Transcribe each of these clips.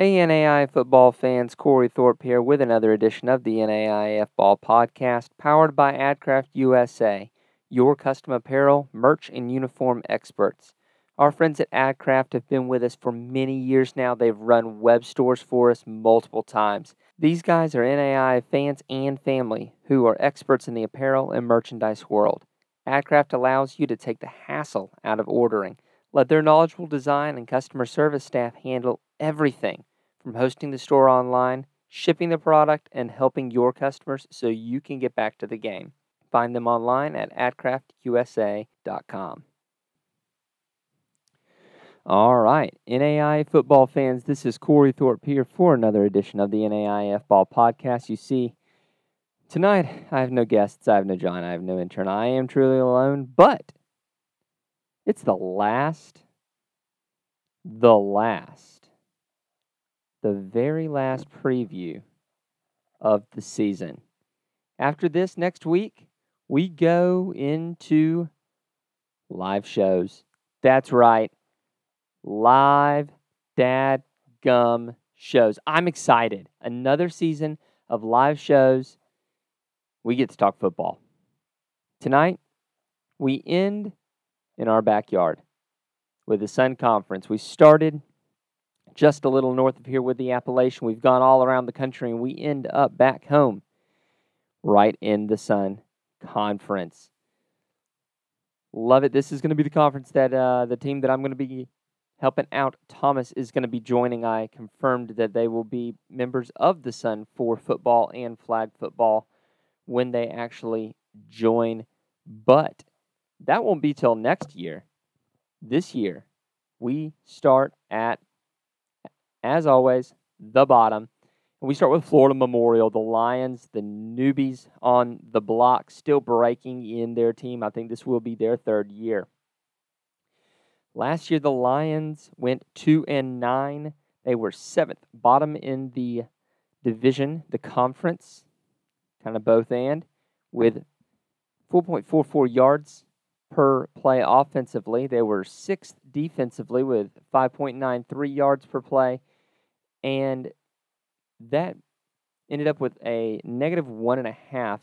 Hey, NAIA football fans, Cory Thorpe here with another edition of the NAIF Ball Podcast, powered by AdCraft USA, your custom apparel, merch, and uniform experts. Our friends at AdCraft have been with us for many years now. They've run web stores for us multiple times. These guys are NAIA fans and family who are experts in the apparel and merchandise world. AdCraft allows you to take the hassle out of ordering. Let their knowledgeable design and customer service staff handle everything from hosting the store online, shipping the product, and helping your customers so you can get back to the game. Find them online at adcraftusa.com. All right, NAIA football fans, this is Cory Thorpe here for another edition of the NAIF Ball Podcast. You see, tonight I have no guests, I have no John, I have no intern. I am truly alone, but it's the last, the last, the very last preview of the season. After this, next week, we go into live shows. That's right live dad gum shows. I'm excited. Another season of live shows. We get to talk football. Tonight, we end in our backyard with the Sun Conference. We started just a little north of here with the Appalachian. We've gone all around the country and we end up back home right in the Sun Conference. Love it. This is going to be the conference that uh, the team that I'm going to be helping out Thomas is going to be joining. I confirmed that they will be members of the Sun for football and flag football when they actually join. But that won't be till next year. This year, we start at, as always, the bottom. We start with Florida Memorial, the Lions, the newbies on the block, still breaking in their team. I think this will be their third year. Last year, the Lions went two and nine. They were seventh, bottom in the division, the conference, kind of both and, with 4.44 yards per play offensively. They were sixth defensively with 5.93 yards per play, and that ended up with a negative one and a half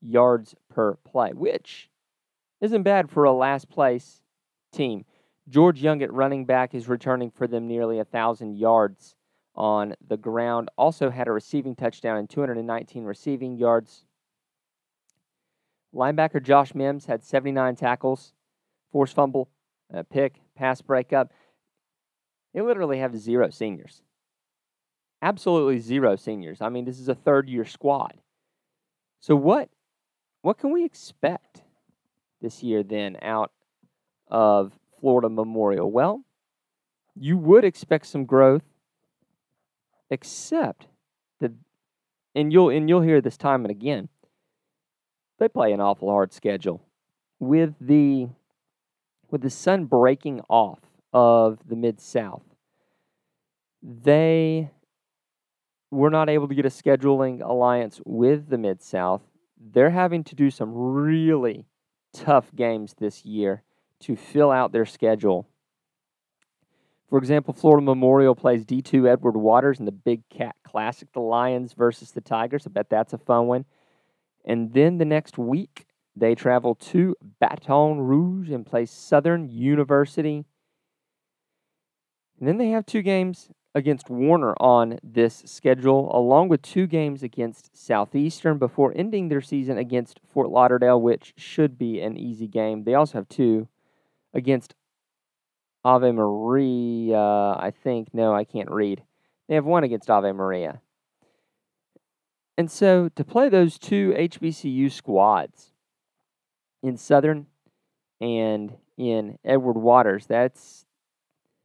yards per play, which isn't bad for a last place team. George Young at running back is returning for them nearly a 1,000 yards on the ground. Also had a receiving touchdown and 219 receiving yards. Linebacker Josh Mims had 79 tackles, forced fumble, pick, pass breakup. They literally have zero seniors. Absolutely zero seniors. I mean, this is a third year squad. So what what can we expect this year then out of Florida Memorial? Well, you would expect some growth, except that, and you'll and you'll hear this time and again. They play an awful hard schedule with the with the sun breaking off of the mid south. They were not able to get a scheduling alliance with the mid south. They're having to do some really tough games this year to fill out their schedule. For example, Florida Memorial plays D2 Edward Waters in the Big Cat Classic, the Lions versus the Tigers. I bet that's a fun one. And then the next week, they travel to Baton Rouge and play Southern University. And then they have two games against Warner on this schedule, along with two games against Southeastern before ending their season against Fort Lauderdale, which should be an easy game. They also have two against Ave Maria, I think. No, I can't read. They have one against Ave Maria. And so to play those two HBCU squads in Southern and in Edward Waters, that's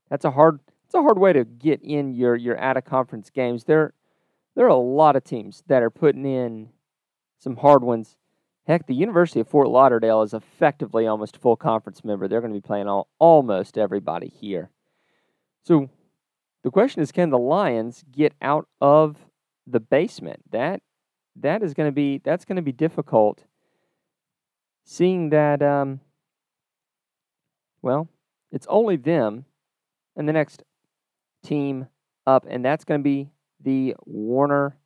that's a hard it's a hard way to get in your your out of conference games. There there are a lot of teams that are putting in some hard ones Heck, the University of Fort Lauderdale is effectively almost a full conference member. They're going to be playing all, almost everybody here. So the question is can the Lions get out of the basement? That that is going to be that's going to be difficult seeing that um, well, it's only them and the next team up, and that's going to be the Warner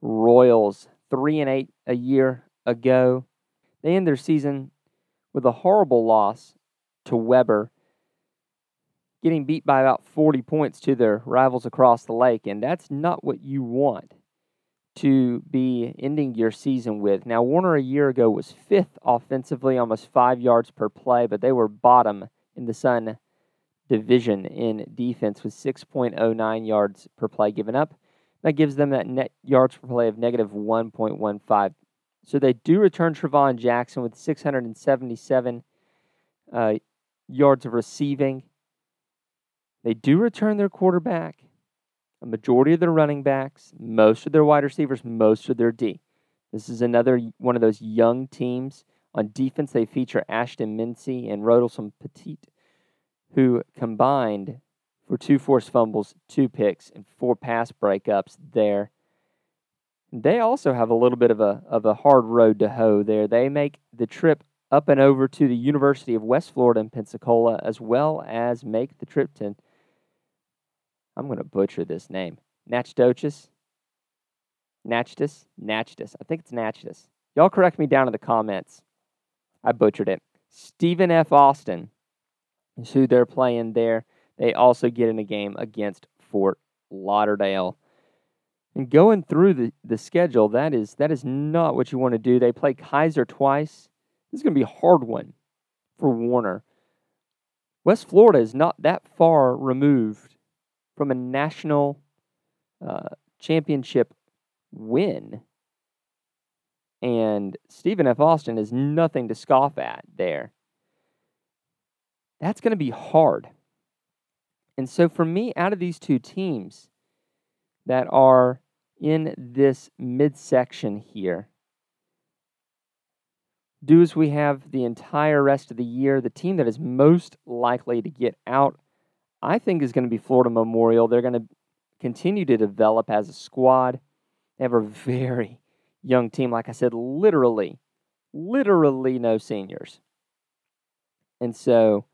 Royals. Three and eight a year ago. They end their season with a horrible loss to Webber, getting beat by about 40 points to their rivals across the lake, and that's not what you want to be ending your season with. Now, Warner a year ago was fifth offensively, almost five yards per play, but they were bottom in the Sun division in defense with 6.09 yards per play given up. That gives them that net yards per play of negative 1.15. So they do return Trevon Jackson with 677 uh, yards of receiving. They do return their quarterback, a majority of their running backs, most of their wide receivers, most of their D. This is another one of those young teams. On defense, they feature Ashton Mincy and Rodolson Petit, who combined for two forced fumbles, two picks, and four pass breakups there. They also have a little bit of a of a hard road to hoe there. They make the trip up and over to the University of West Florida in Pensacola, as well as make the trip to I'm going to butcher this name. Natchitoches? Natchitoches? Natchitoches. I think it's Natchitoches. Y'all correct me down in the comments. I butchered it. Stephen F. Austin is who they're playing there. They also get in a game against Fort Lauderdale. And going through the, the schedule, that is that is not what you want to do. They play Keiser twice. This is going to be a hard one for Warner. West Florida is not that far removed from a national uh, championship win. And Stephen F. Austin is nothing to scoff at there. That's going to be hard. And so, for me, out of these two teams that are in this midsection here, do as we have the entire rest of the year. The team that is most likely to get out I think is going to be Florida Memorial. They're going to continue to develop as a squad. They have a very young team. Like I said, literally, literally no seniors. And so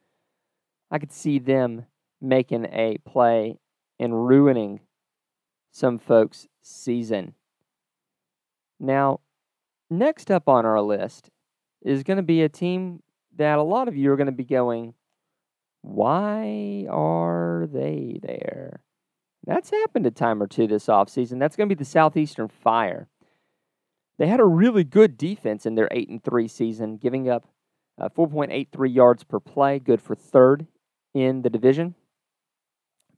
I could see them making a play and ruining some folks' season. Now, next up on our list is going to be a team that a lot of you are going to be going, why are they there? That's happened a time or two this offseason. That's going to be the Southeastern Fire. They had a really good defense in their 8 and 3 season, giving up uh, 4.83 yards per play, good for third in the division.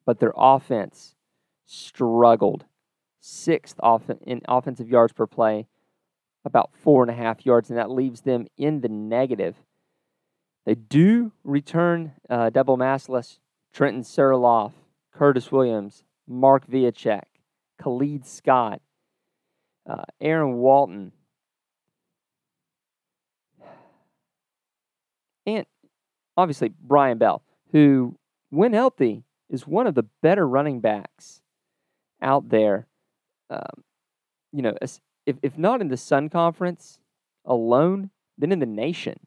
But their offense struggled. Sixth off- in offensive yards per play, about four and a half yards, and that leaves them in the negative they do return uh, double massless Trenton Surloff, Curtis Williams, Mark Viacek, Khalid Scott, uh, Aaron Walton, and obviously Brian Bell, who, when healthy, is one of the better running backs out there. Um, you know, if, if not in the Sun Conference alone, then in the nation.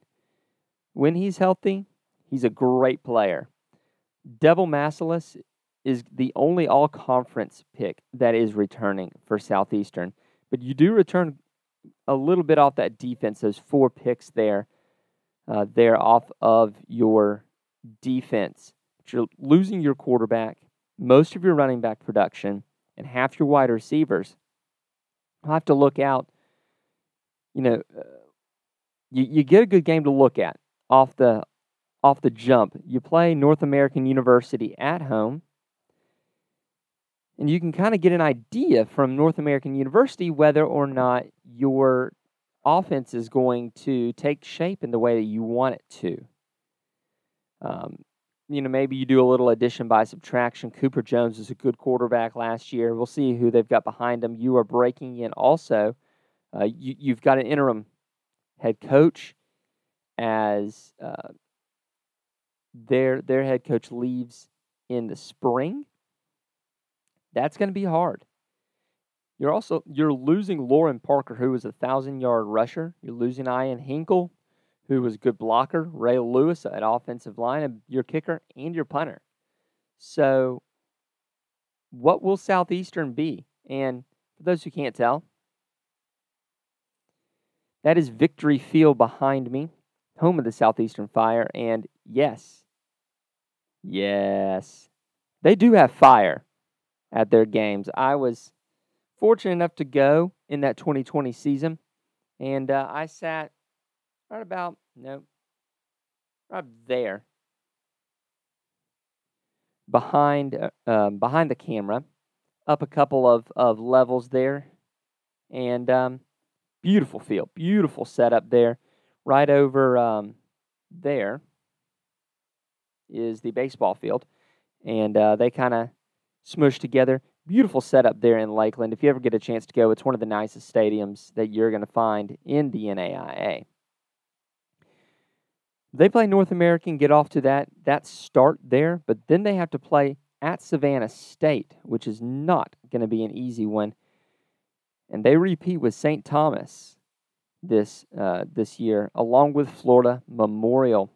When he's healthy, he's a great player. Devil Massalis is the only all conference pick that is returning for Southeastern. But you do return a little bit off that defense, those four picks there. Uh, they're off of your defense. But you're losing your quarterback, most of your running back production, and half your wide receivers. I'll have to look out. You know, uh, you, you get a good game to look at off the off the jump. You play North American University at home, and you can kind of get an idea from North American University whether or not your offense is going to take shape in the way that you want it to. Um, you know, maybe you do a little addition by subtraction. Cooper Jones is a good quarterback last year. We'll see who they've got behind them. You are breaking in also. Uh, you, you've got an interim head coach as uh, their their head coach leaves in the spring. That's going to be hard. You're also you're losing Lauren Parker, who was a thousand yard rusher. You're losing Ian Hinkle, who was a good blocker. Ray Lewis at offensive line, your kicker and your punter. So what will Southeastern be? And for those who can't tell, that is Victory Field behind me, home of the Southeastern Fire. And yes, yes, they do have fire at their games. I was fortunate enough to go in that 2020 season, and uh, I sat right about, no, right there behind uh, um, behind the camera, up a couple of, of levels there, and um, beautiful field, beautiful setup there. Right over um, there is the baseball field, and uh, they kind of smushed together. Beautiful setup there in Lakeland. If you ever get a chance to go, it's one of the nicest stadiums that you're going to find in the NAIA. They play North American, get off to that that start there, but then they have to play at Savannah State, which is not going to be an easy one. And they repeat with St. Thomas this uh, this year, along with Florida Memorial.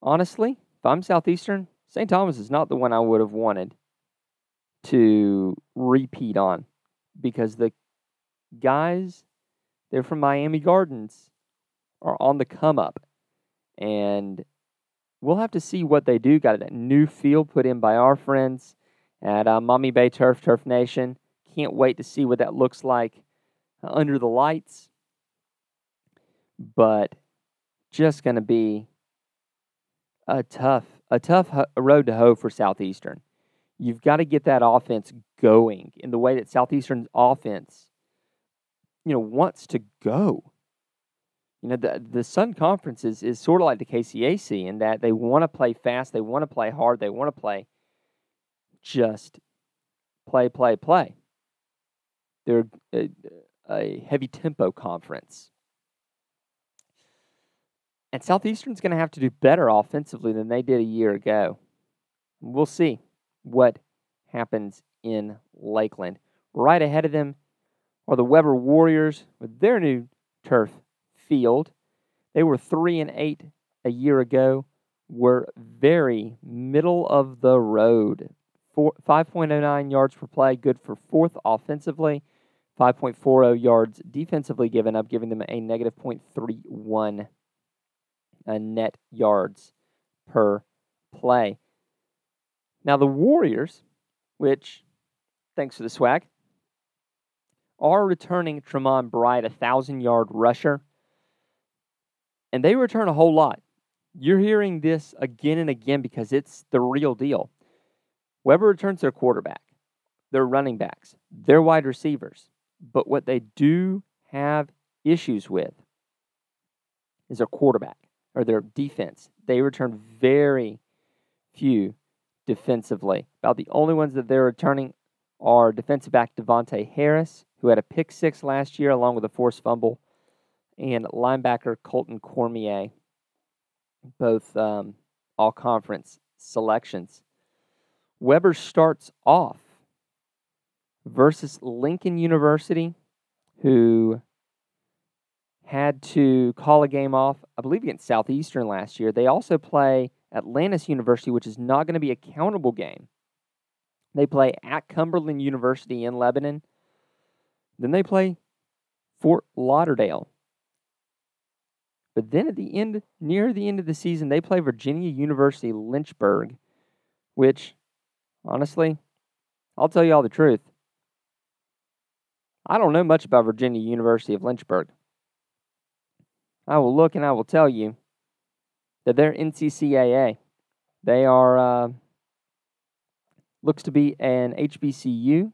Honestly, if I'm Southeastern, St. Thomas is not the one I would have wanted to repeat on because the guys, they're from Miami Gardens, are on the come up. And we'll have to see what they do. Got a new field put in by our friends at uh, Maumee Bay Turf, Turf Nation. Can't wait to see what that looks like under the lights. But just going to be a tough, a tough road to hoe for Southeastern. You've got to get that offense going in the way that Southeastern's offense, you know, wants to go. You know, the the Sun Conference is, is sort of like the KCAC in that they want to play fast, they want to play hard, they want to play just play, play, play. They're a, a heavy tempo conference. And Southeastern's going to have to do better offensively than they did a year ago. We'll see what happens in Lakeland. Right ahead of them are the Webber Warriors with their new turf field. They were three and eight a year ago. Were very middle of the road. Four, 5.09 yards per play, good for fourth offensively. 5.40 yards defensively given up, giving them a negative 0.31 uh, net yards per play. Now, the Warriors, which, thanks for the swag, are returning Tremont Bright, a 1,000 yard rusher and they return a whole lot. You're hearing this again and again because it's the real deal. Webber returns their quarterback, their running backs, their wide receivers. But what they do have issues with is their quarterback or their defense. They return very few defensively. About the only ones that they're returning are defensive back Devontae Harris, who had a pick six last year along with a forced fumble, and linebacker Colton Cormier, both um, all conference selections. Webber starts off versus Lincoln University, who had to call a game off, I believe, against Southeastern last year. They also play Atlantis University, which is not going to be a countable game. They play at Cumberland University in Lebanon. Then they play Fort Lauderdale but then at the end, near the end of the season, they play Virginia University Lynchburg, which, honestly, I'll tell you all the truth. I don't know much about Virginia University of Lynchburg. I will look and I will tell you that they're NCCAA. They are, uh, looks to be an HBCU.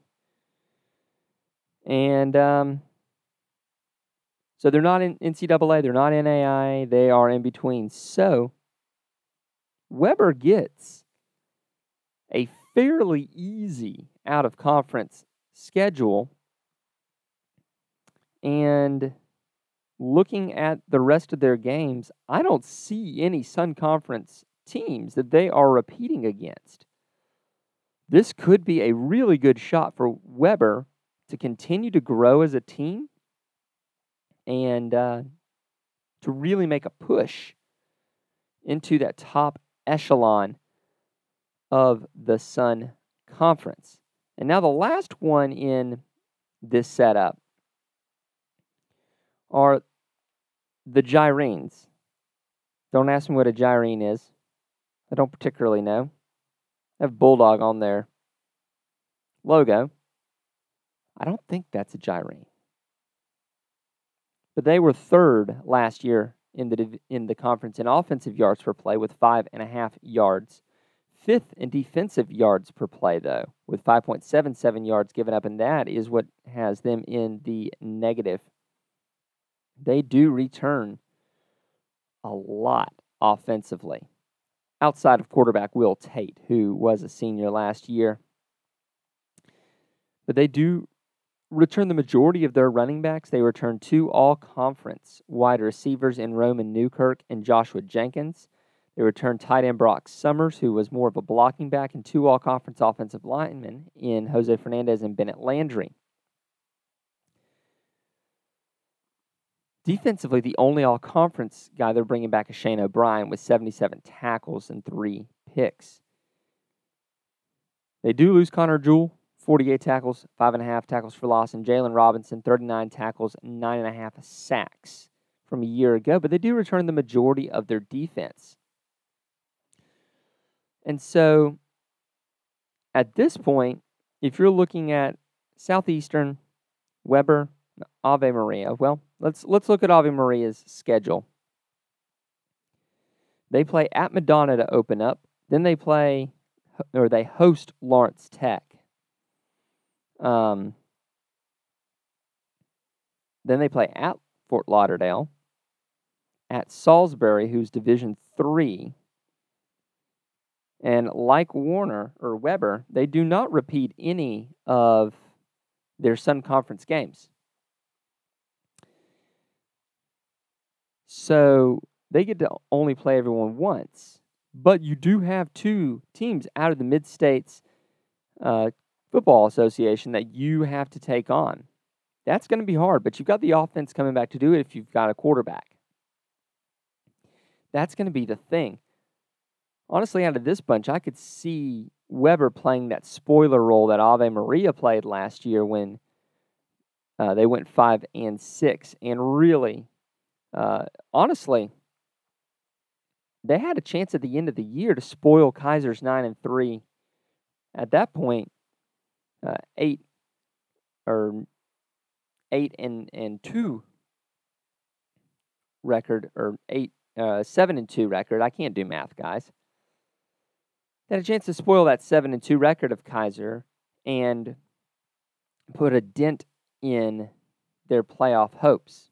And um, so they're not in NCAA, they're not NAIA, they are in between. So Webber gets a fairly easy out of conference schedule. And looking at the rest of their games, I don't see any Sun Conference teams that they are repeating against. This could be a really good shot for Webber to continue to grow as a team and uh, to really make a push into that top echelon of the Sun Conference. And now the last one in this setup are the gyrenes. Don't ask me what a gyrene is. I don't particularly know. I have Bulldog on their logo. I don't think that's a gyrene. But they were third last year in the in the conference in offensive yards per play with five and a half yards. Fifth in defensive yards per play, though, with 5.77 yards given up, and that is what has them in the negative. They do return a lot offensively, outside of quarterback Will Tate, who was a senior last year. But they do return the majority of their running backs. They return two all conference wide receivers in Roman Newkirk and Joshua Jenkins. They returned tight end Brock Summers, who was more of a blocking back, and two all conference offensive linemen in Jose Fernandez and Bennett Landry. Defensively, the only all conference guy they're bringing back is Shane O'Brien with 77 tackles and three picks. They do lose Connor Jewell, 48 tackles, 5.5 tackles for loss, and Jalen Robinson, 39 tackles, 9.5 sacks from a year ago, but they do return the majority of their defense. And so at this point, if you're looking at Southeastern, Webber, Ave Maria, well, let's let's look at Ave Maria's schedule. They play at Madonna to open up. Then they play or they host Lawrence Tech. Um, then they play at Fort Lauderdale, at Salisbury, who's Division Three. And like Warner or Webber, they do not repeat any of their Sun Conference games. So they get to only play everyone once. But you do have two teams out of the Mid States uh, Football Association that you have to take on. That's going to be hard, but you've got the offense coming back to do it if you've got a quarterback. That's going to be the thing honestly, out of this bunch, I could see Webber playing that spoiler role that Ave Maria played last year when uh, they went five and six, and really, uh, honestly, they had a chance at the end of the year to spoil Keiser's nine and three. At that point, uh, eight or eight and and two record or eight uh, seven and two record. I can't do math, guys. They had a chance to spoil that 7 and 2 record of Keiser and put a dent in their playoff hopes.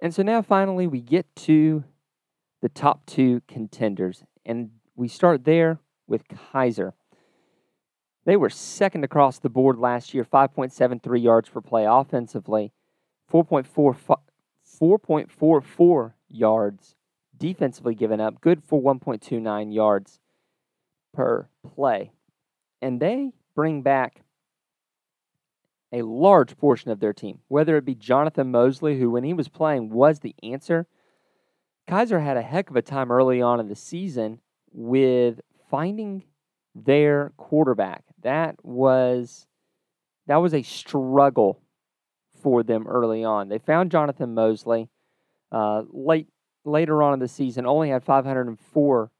And so now finally we get to the top two contenders. And we start there with Keiser. They were second across the board last year, 5.73 yards per play offensively, 4.44 yards defensively given up, good for 1.29 yards per play. And they bring back a large portion of their team, whether it be Jonathan Mosley, who, when he was playing, was the answer. Keiser had a heck of a time early on in the season with finding their quarterback. That was that was a struggle for them early on. They found Jonathan Mosley uh, late later on in the season only had 504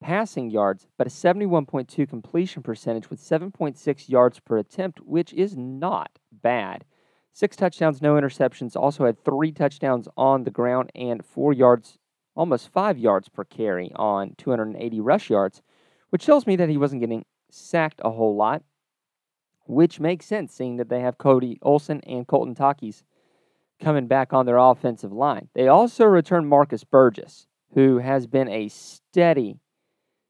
passing yards, but a 71.2 completion percentage with 7.6 yards per attempt, which is not bad. Six touchdowns, no interceptions. Also had three touchdowns on the ground and four yards, almost five yards per carry on 280 rush yards, which tells me that he wasn't getting sacked a whole lot, which makes sense seeing that they have Cody Olson and Colton Takis coming back on their offensive line. They also return Marcus Burgess, who has been a steady,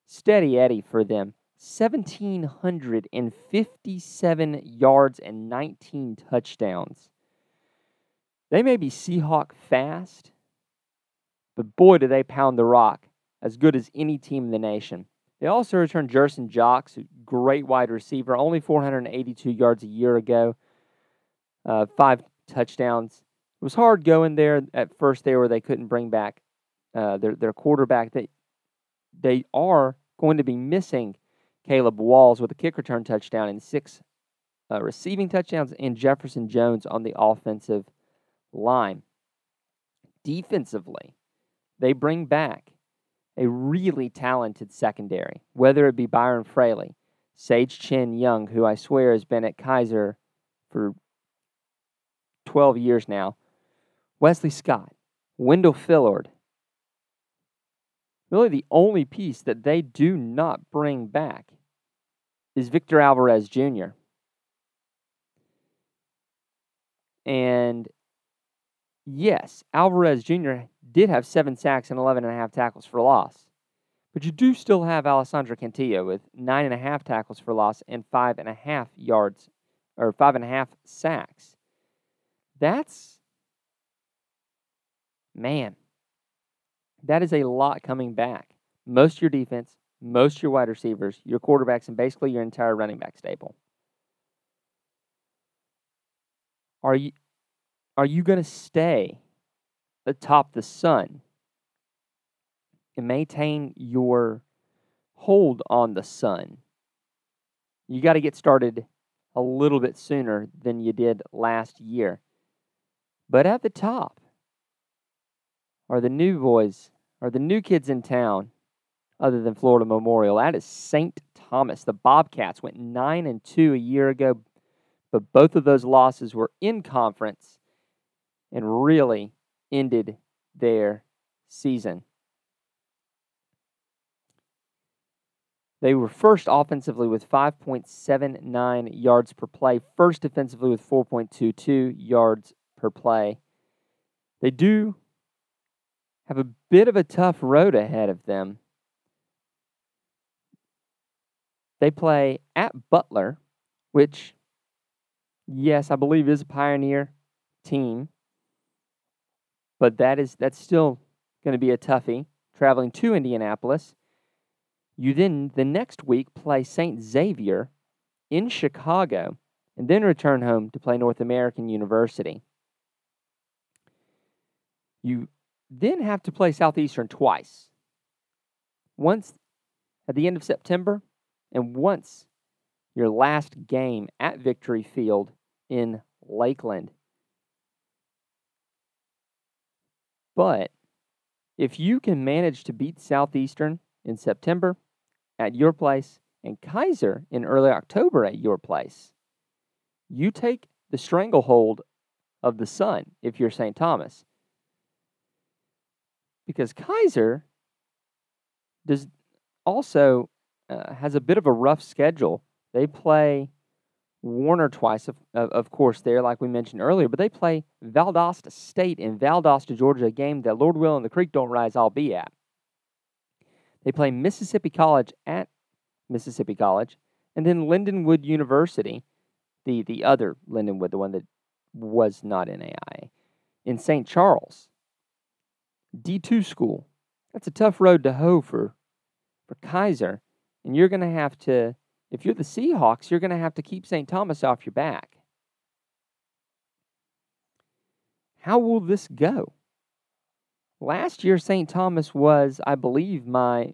steady Eddie for them. 1,757 yards and 19 touchdowns. They may be Seahawk fast, but boy, do they pound the rock as good as any team in the nation. They also returned Jerson Jocks, great wide receiver, only 482 yards a year ago, uh, five touchdowns it was hard going there at first there where they couldn't bring back uh, their their quarterback. They they are going to be missing Caleb Walls with a kick return touchdown and six uh, receiving touchdowns, and Jefferson Jones on the offensive line. Defensively, they bring back a really talented secondary, whether it be Byron Fraley, Sage Chin Young, who I swear has been at Keiser for 12 years now, Wesley Scott, Wendell Fillard. Really, the only piece that they do not bring back is Victor Alvarez Jr. And yes, Alvarez Jr. did have seven sacks and 11 and a half tackles for loss. But you do still have Alessandro Cantillo with nine and a half tackles for loss and five and a half yards or five and a half sacks. That's, man, that is a lot coming back. Most of your defense, most of your wide receivers, your quarterbacks, and basically your entire running back stable. Are you are you going to stay atop the sun and maintain your hold on the sun? You got to get started a little bit sooner than you did last year. But at the top are the new boys, are the new kids in town, other than Florida Memorial. That is St. Thomas. The Bobcats went 9 and 2 a year ago, but both of those losses were in conference and really ended their season. They were first offensively with 5.79 yards per play, first defensively with 4.22 yards per play. They do have a bit of a tough road ahead of them. They play at Butler, which yes, I believe is a pioneer team. But that is that's still going to be a toughie traveling to Indianapolis. You then the next week play St. Xavier in Chicago and then return home to play North American University. You then have to play Southeastern twice. Once at the end of September and once your last game at Victory Field in Lakeland. But if you can manage to beat Southeastern in September at your place and Keiser in early October at your place, you take the stranglehold of the sun if you're St. Thomas. Because Keiser does also uh, has a bit of a rough schedule. They play Warner twice, of, of course, there, like we mentioned earlier, but they play Valdosta State in Valdosta, Georgia, a game that Lord Will and the Creek Don't Rise, I'll be at. They play Mississippi College at Mississippi College, and then Lindenwood University, the, the other Lindenwood, the one that was not in AI, in St. Charles. D2 school. That's a tough road to hoe for, for Keiser, and you're going to have to if you're the Seahawks, you're going to have to keep St. Thomas off your back. How will this go? Last year, St. Thomas was, I believe, my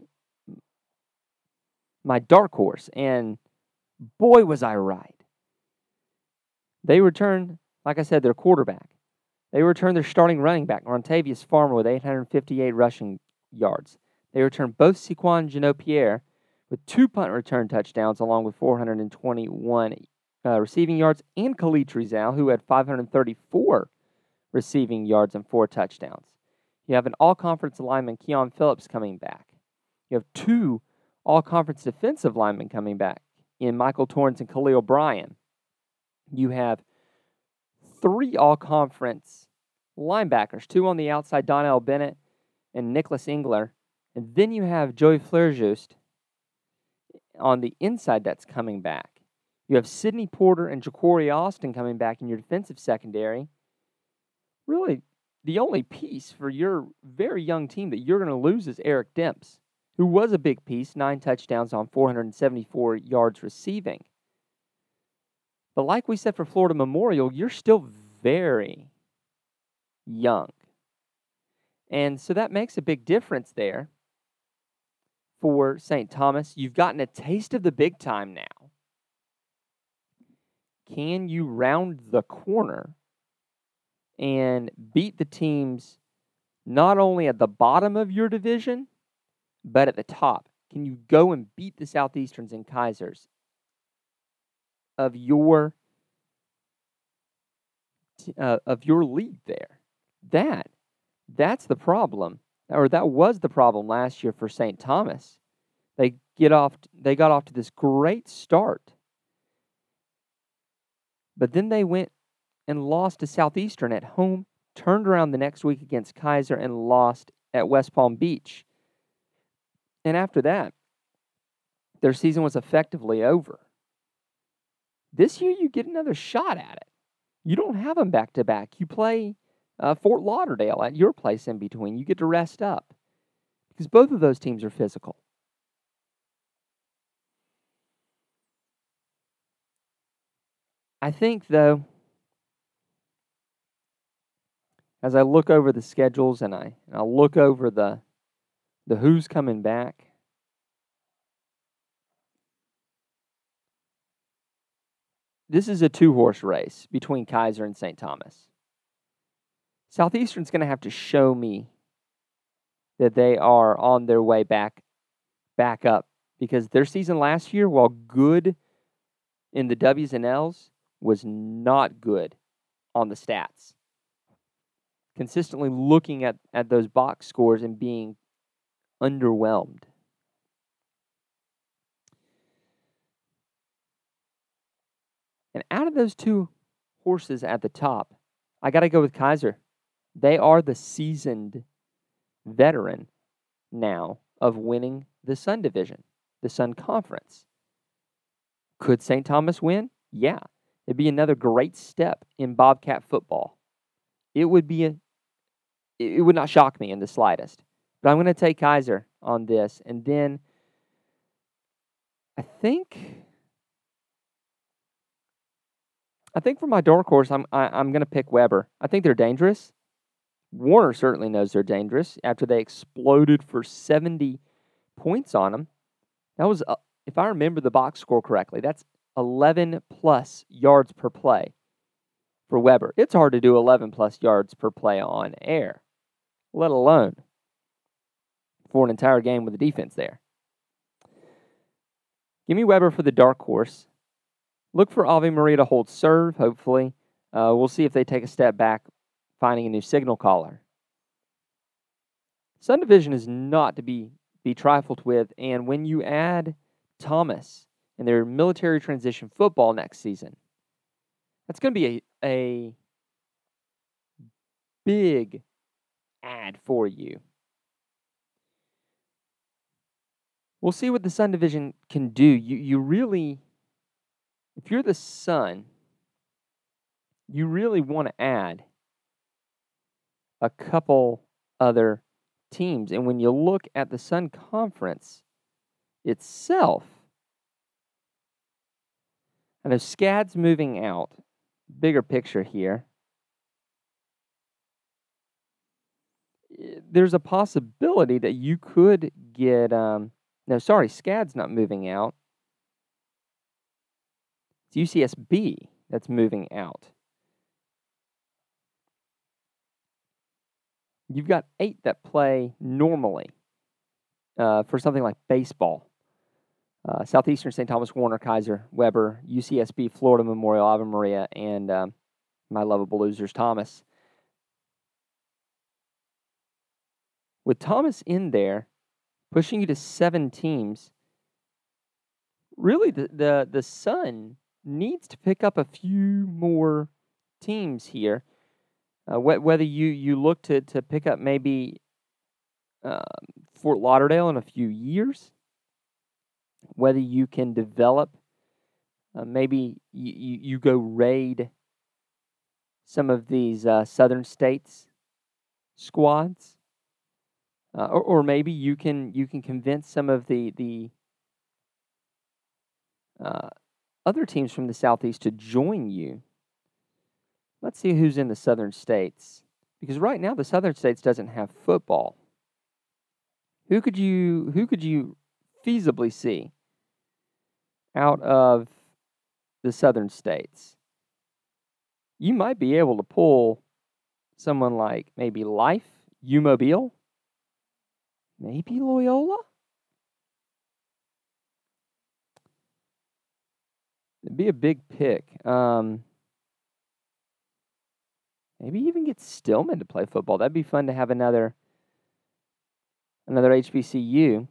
my dark horse, and boy, was I right. They returned, like I said, their quarterback. They returned their starting running back, Rontavious Farmer, with 858 rushing yards. They returned both Sequan Geno Pierre with two punt return touchdowns, along with 421 uh, receiving yards, and Khalid Rizal, who had 534 receiving yards and four touchdowns. You have an all conference lineman, Keon Phillips, coming back. You have two all conference defensive linemen coming back in Michael Torrance and Khalil Bryan. You have three all conference linebackers, two on the outside, Donnell Bennett and Nicholas Engler. And then you have Joey Fleurjust on the inside that's coming back. You have Sidney Porter and Jacory Austin coming back in your defensive secondary. Really, the only piece for your very young team that you're going to lose is Eric Demps, who was a big piece, nine touchdowns on 474 yards receiving. But like we said for Florida Memorial, you're still very young. And so that makes a big difference there for St. Thomas. You've gotten a taste of the big time now. Can you round the corner and beat the teams not only at the bottom of your division, but at the top? Can you go and beat the Southeasterns and Keisers of your uh, of your league there? That that's the problem, or that was the problem last year for St. Thomas. They get off. They got off to this great start, but then they went and lost to Southeastern at home. Turned around the next week against Keiser and lost at West Palm Beach. And after that, their season was effectively over. This year, you get another shot at it. You don't have them back to back. You play uh, Fort Lauderdale at your place in between. You get to rest up because both of those teams are physical. I think, though, as I look over the schedules and I, and I look over the, the who's coming back, this is a two horse race between Keiser and St. Thomas. Southeastern's going to have to show me that they are on their way back back up because their season last year, while good in the W's and L's, was not good on the stats. Consistently looking at, at those box scores and being underwhelmed. And out of those two horses at the top, I got to go with Keiser. They are the seasoned veteran now of winning the Sun Division, the Sun Conference. Could St. Thomas win? Yeah. It'd be another great step in Bobcat football. It would be a it would not shock me in the slightest. But I'm going to take Keiser on this and then I think I think for my dark horse, I'm I, am i am going to pick Webber. I think they're dangerous. Warner certainly knows they're dangerous after they exploded for 70 points on them. That was, uh, if I remember the box score correctly, that's 11 plus yards per play for Webber. It's hard to do 11 plus yards per play on air, let alone for an entire game with the defense there. Give me Webber for the dark horse. Look for Ave Maria to hold serve, hopefully. Uh, we'll see if they take a step back, finding a new signal caller. Sun Division is not to be, be trifled with, and when you add Thomas and their military transition football next season, that's going to be a, a big add for you. We'll see what the Sun Division can do. You, you really if you're the Sun, you really want to add a couple other teams. And when you look at the Sun Conference itself, I know SCAD's moving out. Bigger picture here. There's a possibility that you could get. Um, no, sorry, SCAD's not moving out. It's UCSB that's moving out. You've got eight that play normally uh, for something like baseball. Uh, Southeastern, St. Thomas, Warner, Keiser, Webber, UCSB, Florida Memorial, Ave Maria, and um, my lovable losers, Thomas. With Thomas in there, pushing you to seven teams, really the, the, the Sun needs to pick up a few more teams here. Uh, wh- whether you, you look to, to pick up maybe uh, Fort Lauderdale in a few years, whether you can develop, uh, maybe you, you, you, go raid some of these uh, southern states squads. Uh, or, or maybe you can you can convince some of the the uh, other teams from the Southeast to join you. Let's see who's in the Southern states. Because right now the Southern states doesn't have football. Who could you who could you feasibly see out of the southern states. You might be able to pull someone like maybe Life, U-Mobile, maybe Loyola. It'd be a big pick. Um, maybe even get Stillman to play football. That'd be fun to have another another HBCU.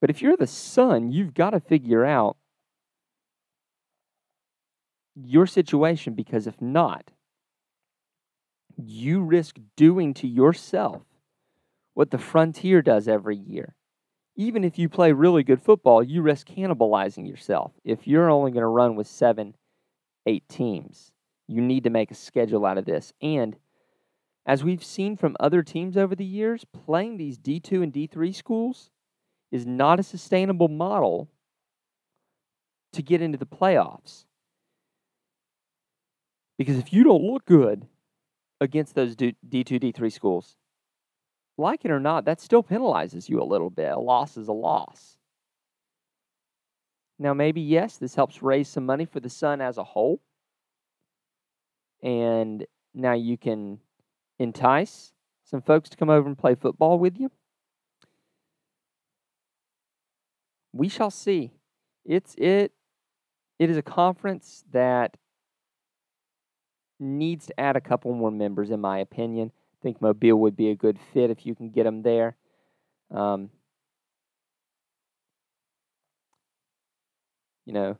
But if you're the Sun, you've got to figure out your situation because if not, you risk doing to yourself what the Frontier does every year. Even if you play really good football, you risk cannibalizing yourself. If you're only going to run with seven, eight teams, you need to make a schedule out of this. And as we've seen from other teams over the years, playing these D2 and D3 schools is not a sustainable model to get into the playoffs. Because if you don't look good against those D2, D3 schools, like it or not, that still penalizes you a little bit. A loss is a loss. Now, maybe, yes, this helps raise some money for the Sun as a whole. And now you can entice some folks to come over and play football with you. we shall see. It's it it is a conference that needs to add a couple more members, in my opinion. Think Mobile would be a good fit if you can get them there. Um, you know,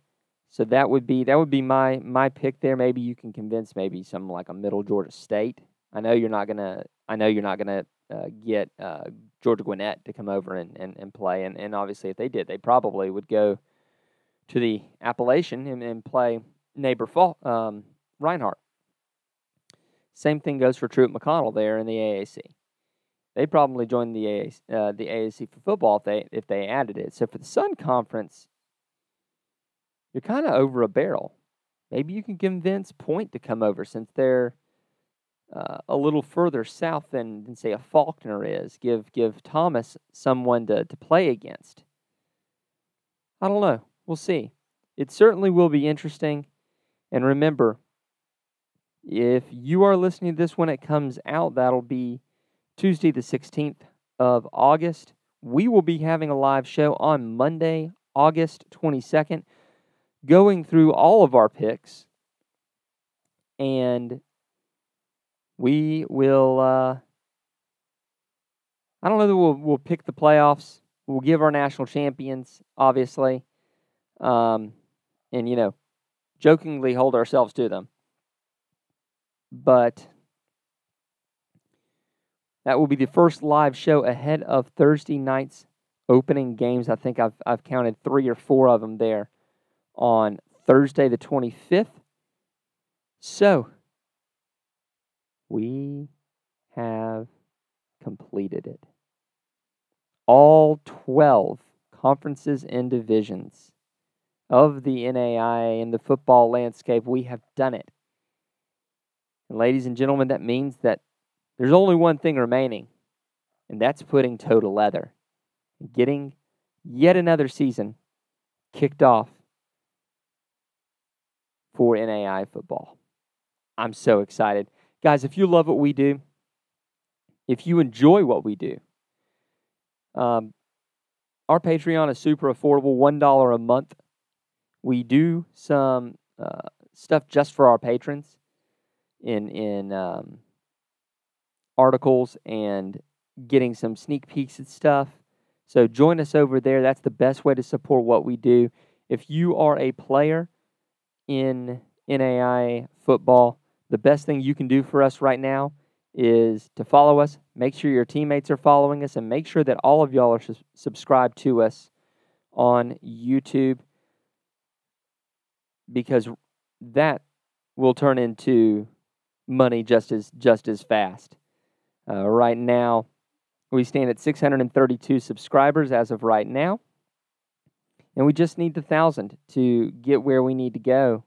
so that would be that would be my my pick there. Maybe you can convince maybe some like a Middle Georgia State. I know you're not gonna. I know you're not gonna uh, get uh, Georgia Gwinnett to come over and, and, and play. And, and obviously, if they did, they probably would go to the Appalachian and, and play neighbor Fall, um, Reinhardt. Same thing goes for Truett McConnell there in the AAC. They'd probably joined the AAC, uh, the AAC for football if they if they added it. So for the Sun Conference, you're kind of over a barrel. Maybe you can convince Point to come over since they're uh, a little further south than, than say a Faulkner is. Give give Thomas someone to, to play against. I don't know. We'll see. It certainly will be interesting. And remember, if you are listening to this when it comes out, that'll be Tuesday, the 16th of August. We will be having a live show on Monday, August 22nd, going through all of our picks and we will. Uh, I don't know that we'll we'll pick the playoffs. We'll give our national champions, obviously, um, and you know, jokingly hold ourselves to them. But that will be the first live show ahead of Thursday night's opening games. I think I've I've counted three or four of them there on Thursday the twenty fifth. So we have completed it. All 12 conferences and divisions of the NAIA in the football landscape, we have done it. And ladies and gentlemen, that means that there's only one thing remaining, and that's putting toe to leather and getting yet another season kicked off for NAIA football. I'm so excited. Guys, if you love what we do, if you enjoy what we do, um, our Patreon is super affordable, $1 a month. We do some uh, stuff just for our patrons in, in um, articles and getting some sneak peeks at stuff. So join us over there. That's the best way to support what we do. If you are a player in NAIA football, the best thing you can do for us right now is to follow us, make sure your teammates are following us, and make sure that all of y'all are su- subscribed to us on YouTube because that will turn into money just as just as fast. Uh, right now, we stand at 632 subscribers as of right now, and we just need the thousand to get where we need to go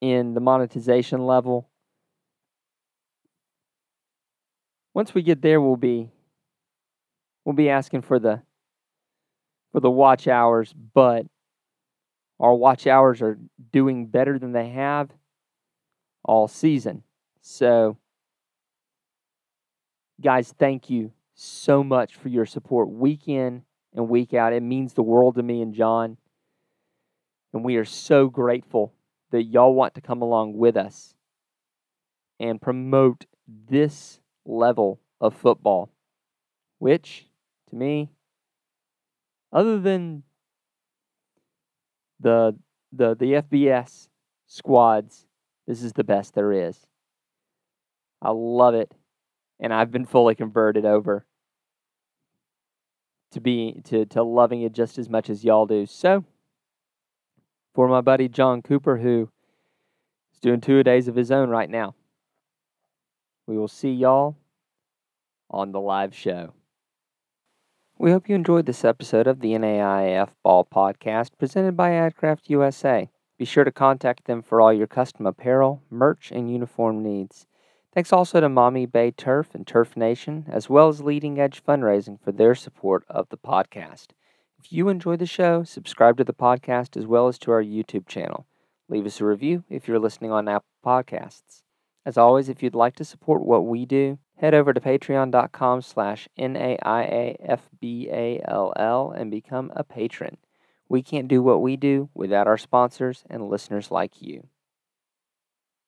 in the monetization level. once we get there, we'll be we'll be asking for the for the watch hours, but our watch hours are doing better than they have all season. So, guys, thank you so much for your support week in and week out. It means the world to me and John. And we are so grateful that y'all want to come along with us and promote this level of football, which to me, other than the the the FBS squads, this is the best there is. I love it, and I've been fully converted over to be to to loving it just as much as y'all do. So, for my buddy John Cooper, who is doing two days of his own right now, we will see y'all on the live show. We hope you enjoyed this episode of the NAIA FBall Podcast presented by AdCraft USA. Be sure to contact them for all your custom apparel, merch, and uniform needs. Thanks also to Maumee Bay Turf and Turf Nation, as well as Leading Edge Fundraising for their support of the podcast. If you enjoy the show, subscribe to the podcast as well as to our YouTube channel. Leave us a review if you're listening on Apple Podcasts. As always, if you'd like to support what we do, head over to patreon.com slash N-A-I-A-F-B-A-L-L and become a patron. We can't do what we do without our sponsors and listeners like you.